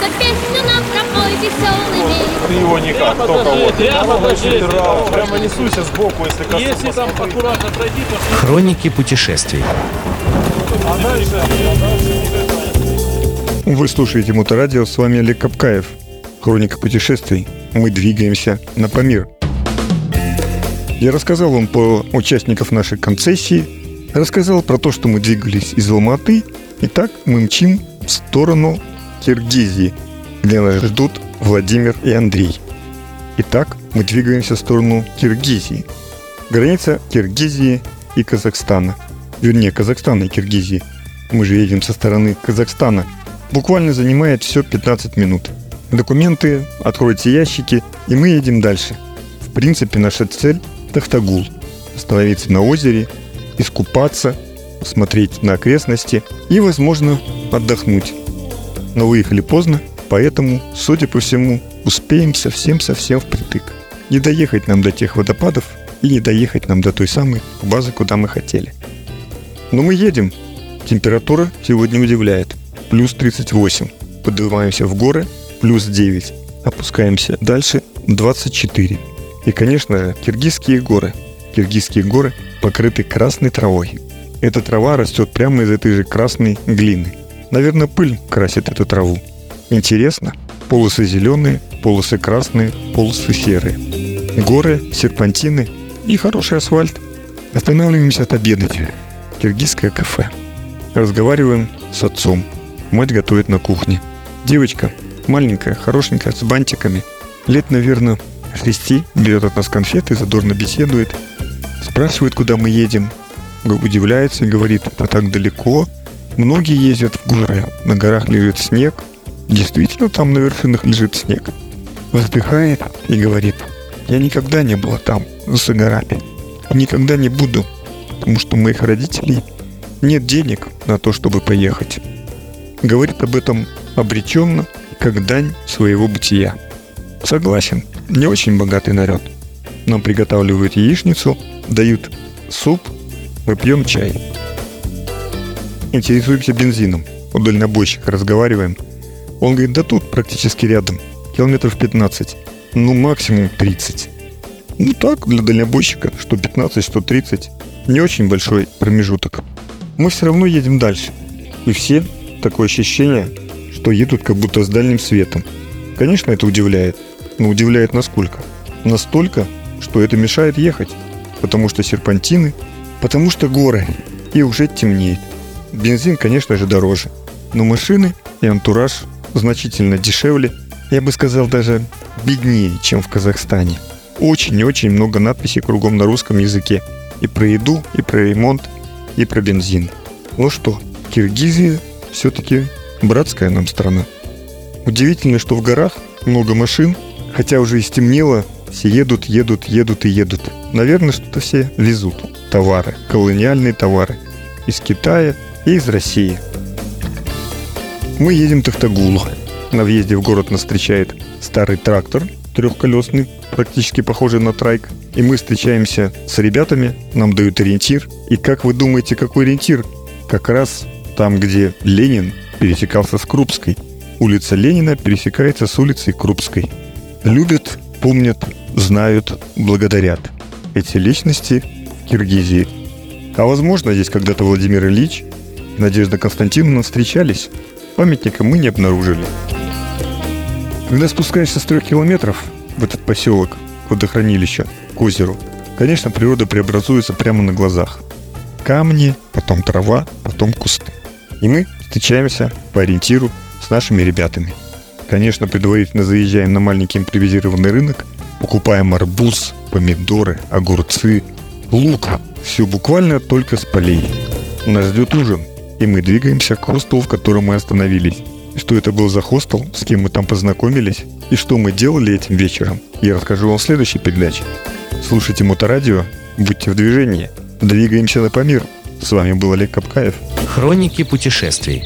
За песню нам пропой веселыми. Ты его никак, только вот. Прямо Если ты подъедь. рау, Прямо несуйся сбоку, если коснусь. Если там аккуратно пройти, то Хроники путешествий. А дальше, а дальше Вы слушаете Моторадио, с вами Олег Капкаев. Хроника путешествий. Мы двигаемся на Памир. Я рассказал вам про участников нашей концессии, рассказал про то, что мы двигались из Алматы, и так мы мчим в сторону Киргизии, где нас ждут Владимир и Андрей. Итак, мы двигаемся в сторону Киргизии. Граница Киргизии и Казахстана. Вернее, Казахстана и Киргизии. Мы же едем со стороны Казахстана. Буквально занимает все 15 минут. Документы, откройте ящики, и мы едем дальше. В принципе, наша цель – Тахтагул. Остановиться на озере, искупаться, посмотреть на окрестности и, возможно, отдохнуть. Но выехали поздно, поэтому, судя по всему, успеем совсем-совсем впритык. Не доехать нам до тех водопадов и не доехать нам до той самой базы, куда мы хотели. Но мы едем. Температура сегодня удивляет. Плюс 38. Поднимаемся в горы. Плюс 9. Опускаемся дальше. 24. И, конечно, киргизские горы. Киргизские горы покрыты красной травой. Эта трава растет прямо из этой же красной глины. Наверное, пыль красит эту траву. Интересно. Полосы зеленые, полосы красные, полосы серые. Горы, серпантины и хороший асфальт. Останавливаемся отобедать. Киргизское кафе. Разговариваем с отцом. Мать готовит на кухне. Девочка, маленькая, хорошенькая, с бантиками. Лет, наверное, шести, берет от нас конфеты, задорно беседует. Спрашивает, куда мы едем. Удивляется и говорит, это так далеко. Многие ездят в горы, на горах лежит снег. Действительно, там на вершинах лежит снег. Вздыхает и говорит, я никогда не была там, за горами. Никогда не буду, потому что у моих родителей нет денег на то, чтобы поехать. Говорит об этом обреченно, как дань своего бытия. Согласен, не очень богатый народ. Нам приготавливают яичницу, дают суп, мы пьем чай. Интересуемся бензином. У дальнобойщика разговариваем. Он говорит, да тут практически рядом, километров 15, ну максимум 30. Ну так, для дальнобойщика, что 15, что 30. Не очень большой промежуток. Мы все равно едем дальше. И все такое ощущение, что едут как будто с дальним светом. Конечно, это удивляет. Но удивляет насколько? Настолько, что это мешает ехать. Потому что серпантины, потому что горы. И уже темнеет. Бензин, конечно же, дороже. Но машины и антураж значительно дешевле. Я бы сказал, даже беднее, чем в Казахстане. Очень и очень много надписей кругом на русском языке. И про еду, и про ремонт, и про бензин. Ну что, Киргизия все-таки братская нам страна. Удивительно, что в горах много машин, хотя уже и стемнело, все едут, едут, едут и едут. Наверное, что-то все везут. Товары, колониальные товары. Из Китая и из России. Мы едем в Тахтагулу. На въезде в город нас встречает старый трактор, трехколесный, практически похожий на трайк. И мы встречаемся с ребятами, нам дают ориентир. И как вы думаете, какой ориентир? Как раз там, где Ленин пересекался с Крупской. Улица Ленина пересекается с улицей Крупской. Любят, помнят, знают, благодарят. Эти личности Киргизии. А возможно, здесь когда-то Владимир Ильич и Надежда Константиновна встречались. Памятника мы не обнаружили. Когда спускаешься с трех километров в этот поселок, к водохранилищу, к озеру, конечно, природа преобразуется прямо на глазах. Камни, потом трава, потом кусты. И мы встречаемся по ориентиру с нашими ребятами. Конечно, предварительно заезжаем на маленький импровизированный рынок, покупаем арбуз, помидоры, огурцы, лук. Все буквально только с полей. Нас ждет ужин, и мы двигаемся к хостелу, в котором мы остановились. Что это был за хостел, с кем мы там познакомились и что мы делали этим вечером, я расскажу вам в следующей передаче. Слушайте Моторадио, будьте в движении, двигаемся на Памир. С вами был Олег Капкаев. Хроники путешествий.